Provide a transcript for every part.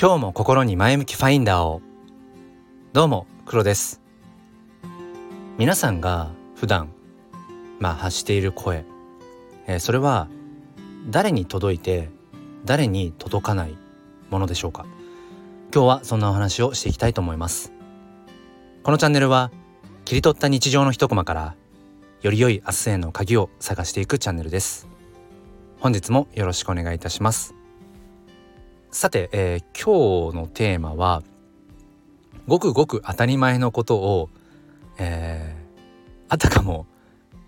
今日も心に前向きファインダーを。どうも黒です。皆さんが普段まあ発している声、えー、それは誰に届いて誰に届かないものでしょうか。今日はそんなお話をしていきたいと思います。このチャンネルは切り取った日常の一コマからより良い明日への鍵を探していくチャンネルです。本日もよろしくお願いいたします。さて、えー、今日のテーマはごくごく当たり前のことを、えー、あたかも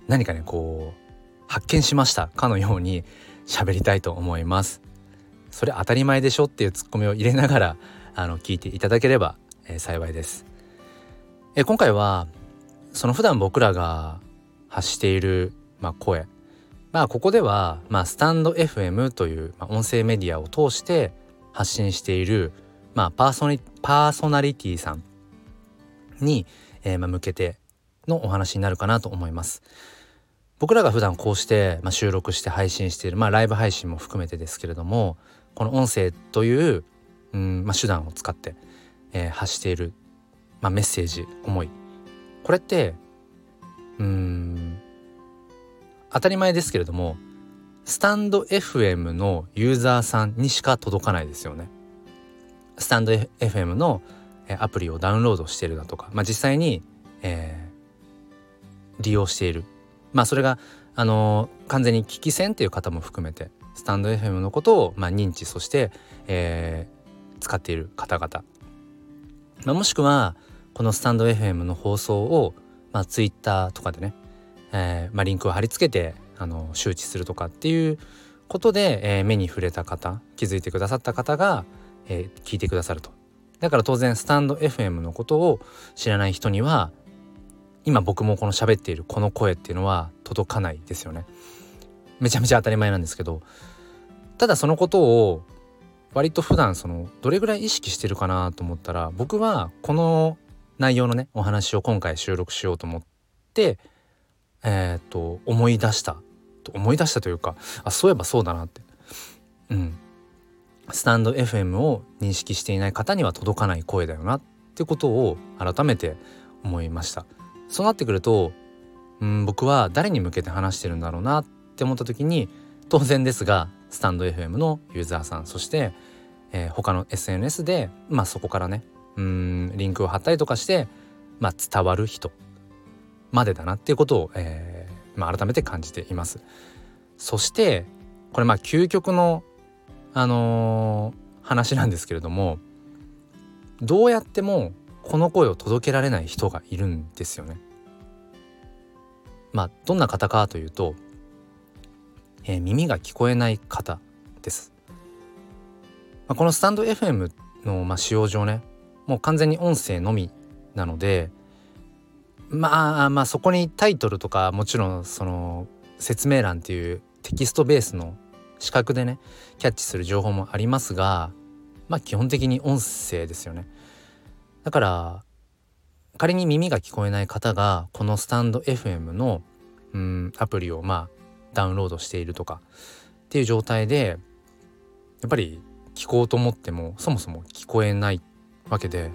何かねこう発見しました。かのように喋りたいと思います。それ当たり前でしょっていうツッコミを入れながらあの聞いていただければ、えー、幸いです、えー、今回はその普段僕らが発している、まあ、声。まあここでは、まあ、スタンド FM という、まあ、音声メディアを通して発信している、まあ、パーソナリパーソナリティさんに、えー、まあ、向けてのお話になるかなと思います。僕らが普段こうして、まあ、収録して配信している、まあ、ライブ配信も含めてですけれどもこの音声という、うんまあ、手段を使って、えー、発している、まあ、メッセージ思いこれってうん当たり前ですけれどもスタンド FM のユーザーさんにしか届かないですよね。スタンド FM のアプリをダウンロードしてるだとか、まあ、実際に、えー、利用しているまあそれがあのー、完全に聞き戦っていう方も含めてスタンド FM のことを、まあ、認知そして、えー、使っている方々、まあ、もしくはこのスタンド FM の放送を、まあ、Twitter とかでね、えーまあ、リンクを貼り付けてあの周知するとかっていうことで、えー、目に触れた方気づいてくださった方が、えー、聞いてくださると。だから当然スタンド FM のことを知らない人には今僕もこの喋っているこの声っていうのは届かないですよね。めちゃめちゃ当たり前なんですけどただそのことを割と普段そのどれぐらい意識してるかなと思ったら僕はこの内容のねお話を今回収録しようと思ってえっ、と思い出した。思い出したというかあそういえばそうだなって。うん。スタンド FM を認識していない方には届かない声だよなってことを改めて思いました。そうなってくるとうん僕は誰に向けて話してるんだろうなって思った時に当然ですがスタンド FM のユーザーさんそして、えー、他の SNS でまあそこからねうんリンクを貼ったりとかして、まあ、伝わる人までだなっていうことを、えーまあ、改めて感じています。そしてこれまあ究極の、あのー、話なんですけれどもどうやってもこの声を届けられない人がいるんですよね。まあどんな方かというと、えー、耳が聞こえない方です。まあ、このスタンド FM の、まあ、使用上ねもう完全に音声のみなのでまあまあそこにタイトルとかもちろんその説明欄っていうテキストベースの視覚でねキャッチする情報もありますがまあ基本的に音声ですよね。だから仮に耳が聞こえない方がこのスタンド FM のうんアプリをまあダウンロードしているとかっていう状態でやっぱり聞こうと思ってもそもそも聞こえないわけで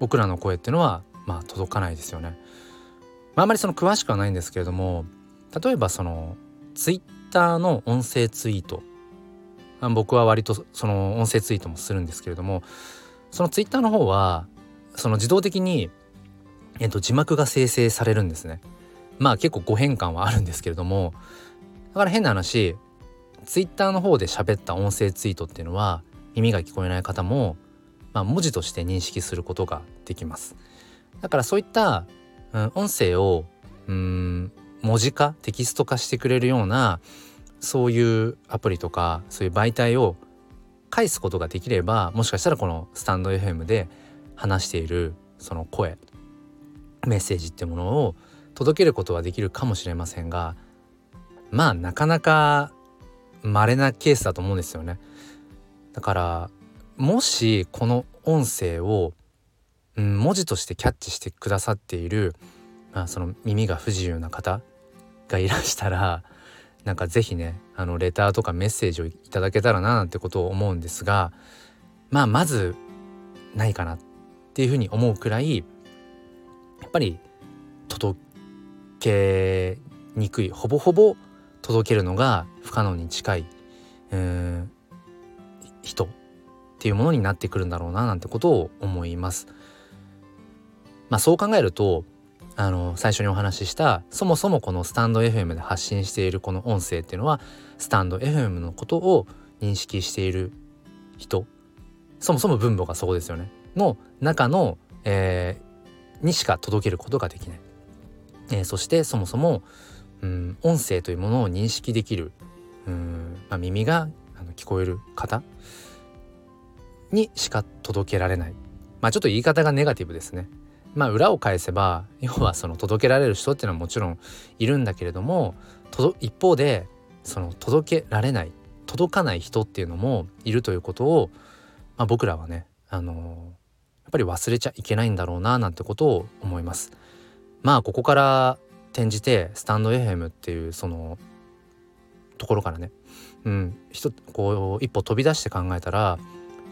僕らの声っていうのはまあ届かないですよね。まあ、あまりその詳しくはないんですけれども例えばそのツイッターの音声ツイート僕は割とその音声ツイートもするんですけれどもそのツイッターの方はその自動的に、えっと、字幕が生成されるんですね。まあ結構誤変換はあるんですけれどもだから変な話ツイッターの方で喋った音声ツイートっていうのは耳が聞こえない方も、まあ、文字として認識することができます。だからそういった、うん、音声をうん文字化テキスト化してくれるようなそういうアプリとかそういう媒体を返すことができればもしかしたらこのスタンド FM で話しているその声メッセージってものを届けることはできるかもしれませんがまあなかなか稀なケースだと思うんですよね。だからもしこの音声をうん、文字としてキャッチしてくださっている、まあ、その耳が不自由な方がいらしたらなんか是非ねあのレターとかメッセージをいただけたらななんてことを思うんですがまあまずないかなっていうふうに思うくらいやっぱり届けにくいほぼほぼ届けるのが不可能に近い、うん人っていうものになってくるんだろうななんてことを思います。まあそう考えるとあの最初にお話ししたそもそもこのスタンド FM で発信しているこの音声っていうのはスタンド FM のことを認識している人そもそも分母がそこですよね。の中の、えー、にしか届けることができない、えー、そしてそもそも、うん、音声というものを認識できるうん、まあ、耳が聞こえる方にしか届けられない。まあちょっと言い方がネガティブですね。まあ裏を返せば 要はその届けられる人っていうのはもちろんいるんだけれども一方でその届けられない届かない人っていうのもいるということを、まあ、僕らはね、あのー、やっぱり忘れちゃいけないんだろうななんてことを思います。まあここから転じてスタンド FM っていうそのところからね、うん、こう一歩飛び出して考えたら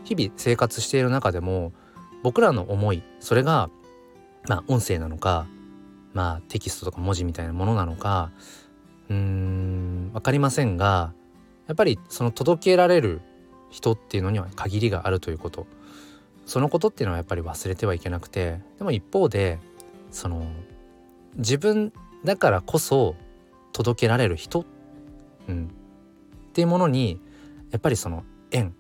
日々生活している中でも僕らの思いそれがまあ音声なのかまあテキストとか文字みたいなものなのかうーん分かりませんがやっぱりその届けられる人っていうのには限りがあるということ。そのことっていうのはやっぱり忘れてはいけなくてでも一方でその自分だからこそ届けられる人、うん、っていうものにやっぱりその縁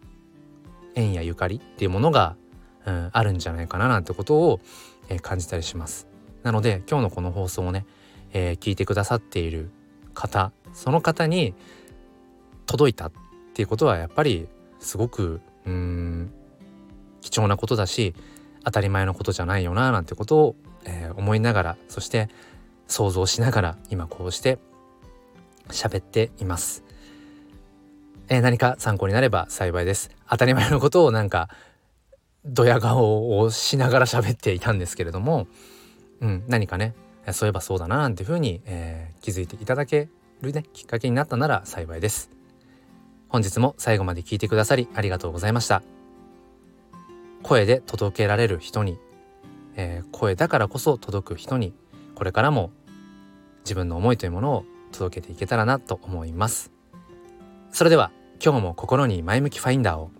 縁やゆかりっていうものが、うん、あるんじゃないかななんてことを、え、感じたりします。なので今日のこの放送をね、えー、聞いてくださっている方その方に届いたっていうことはやっぱりすごくうん貴重なことだし当たり前のことじゃないよななんてことを、えー、思いながらそして想像しながら今こうして喋っています。えー、何か参考になれば幸いです。当たり前のことをなんかドヤ顔をしながら喋っていたんですけれども、うん、何かねそういえばそうだななんていうふうに、えー、気づいていただけるねきっかけになったなら幸いです。本日も最後まで聞いてくださりありがとうございました。声で届けられる人に、えー、声だからこそ届く人にこれからも自分の思いというものを届けていけたらなと思います。それでは今日も心に前向きファインダーを